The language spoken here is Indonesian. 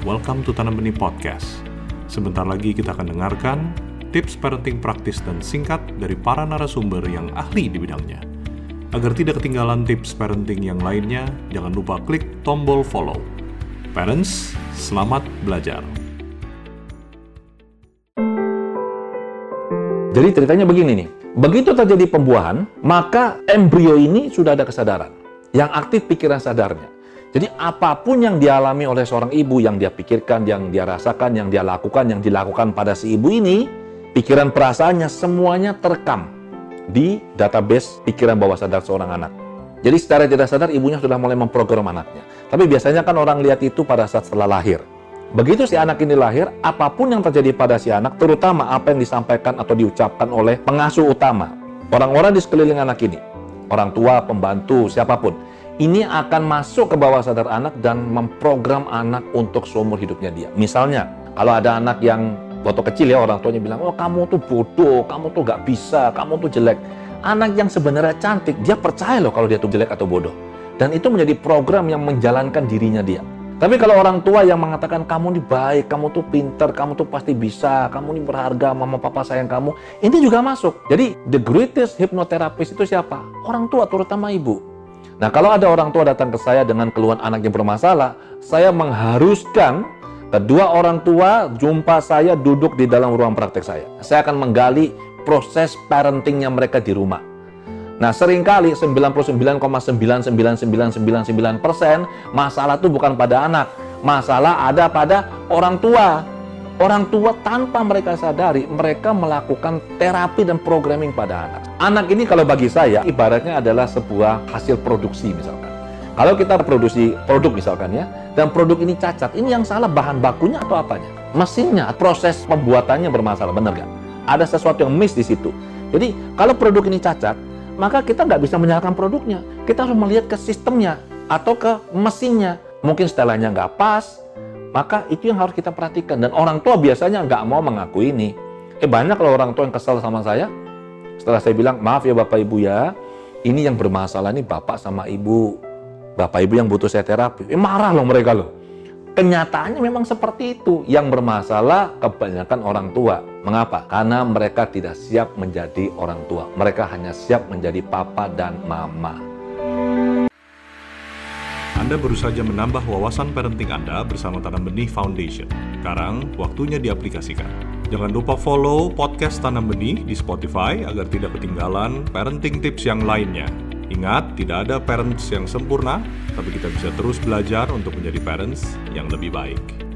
welcome to Tanam Benih Podcast. Sebentar lagi kita akan dengarkan tips parenting praktis dan singkat dari para narasumber yang ahli di bidangnya. Agar tidak ketinggalan tips parenting yang lainnya, jangan lupa klik tombol follow. Parents, selamat belajar. Jadi ceritanya begini nih, begitu terjadi pembuahan, maka embrio ini sudah ada kesadaran. Yang aktif pikiran sadarnya. Jadi apa pun yang dialami oleh seorang ibu, yang dia pikirkan, yang dia rasakan, yang dia lakukan, yang dilakukan pada si ibu ini, pikiran perasaannya semuanya terekam di database pikiran bawah sadar seorang anak. Jadi secara tidak sadar ibunya sudah mulai memprogram anaknya. Tapi biasanya kan orang lihat itu pada saat setelah lahir. Begitu si anak ini lahir, apa pun yang terjadi pada si anak, terutama apa yang disampaikan atau diucapkan oleh pengasuh utama, orang-orang di sekeliling anak ini, orang tua, pembantu, siapa pun, ini akan masuk ke bawah sadar anak dan memprogram anak untuk seumur hidupnya dia. Misalnya, kalau ada anak yang waktu kecil ya orang tuanya bilang, oh kamu tuh bodoh, kamu tuh gak bisa, kamu tuh jelek. Anak yang sebenarnya cantik, dia percaya loh kalau dia tuh jelek atau bodoh. Dan itu menjadi program yang menjalankan dirinya dia. Tapi kalau orang tua yang mengatakan kamu ini baik, kamu tuh pinter, kamu tuh pasti bisa, kamu ini berharga, mama papa sayang kamu, ini juga masuk. Jadi the greatest hypnotherapist itu siapa? Orang tua, terutama ibu. Nah kalau ada orang tua datang ke saya dengan keluhan anak yang bermasalah, saya mengharuskan kedua orang tua jumpa saya duduk di dalam ruang praktek saya. Saya akan menggali proses parentingnya mereka di rumah. Nah, sering kali 99,99999% masalah itu bukan pada anak, masalah ada pada orang tua. Orang tua tanpa mereka sadari, mereka melakukan terapi dan programming pada anak. Anak ini kalau bagi saya ibaratnya adalah sebuah hasil produksi misalkan. Kalau kita produksi produk misalkan ya, dan produk ini cacat, ini yang salah bahan bakunya atau apanya? Mesinnya, proses pembuatannya bermasalah, benar nggak? Ada sesuatu yang miss di situ. Jadi kalau produk ini cacat, maka kita nggak bisa menyalahkan produknya. Kita harus melihat ke sistemnya atau ke mesinnya. Mungkin setelannya nggak pas, maka itu yang harus kita perhatikan. Dan orang tua biasanya nggak mau mengakui ini. Eh banyak kalau orang tua yang kesal sama saya, setelah saya bilang, maaf ya Bapak Ibu ya, ini yang bermasalah ini Bapak sama Ibu. Bapak Ibu yang butuh saya terapi. Eh marah loh mereka loh. Kenyataannya memang seperti itu. Yang bermasalah kebanyakan orang tua. Mengapa? Karena mereka tidak siap menjadi orang tua. Mereka hanya siap menjadi papa dan mama. Anda baru saja menambah wawasan parenting Anda bersama Tanam Benih Foundation. Sekarang, waktunya diaplikasikan. Jangan lupa follow podcast Tanam Benih di Spotify agar tidak ketinggalan parenting tips yang lainnya. Ingat, tidak ada parents yang sempurna, tapi kita bisa terus belajar untuk menjadi parents yang lebih baik.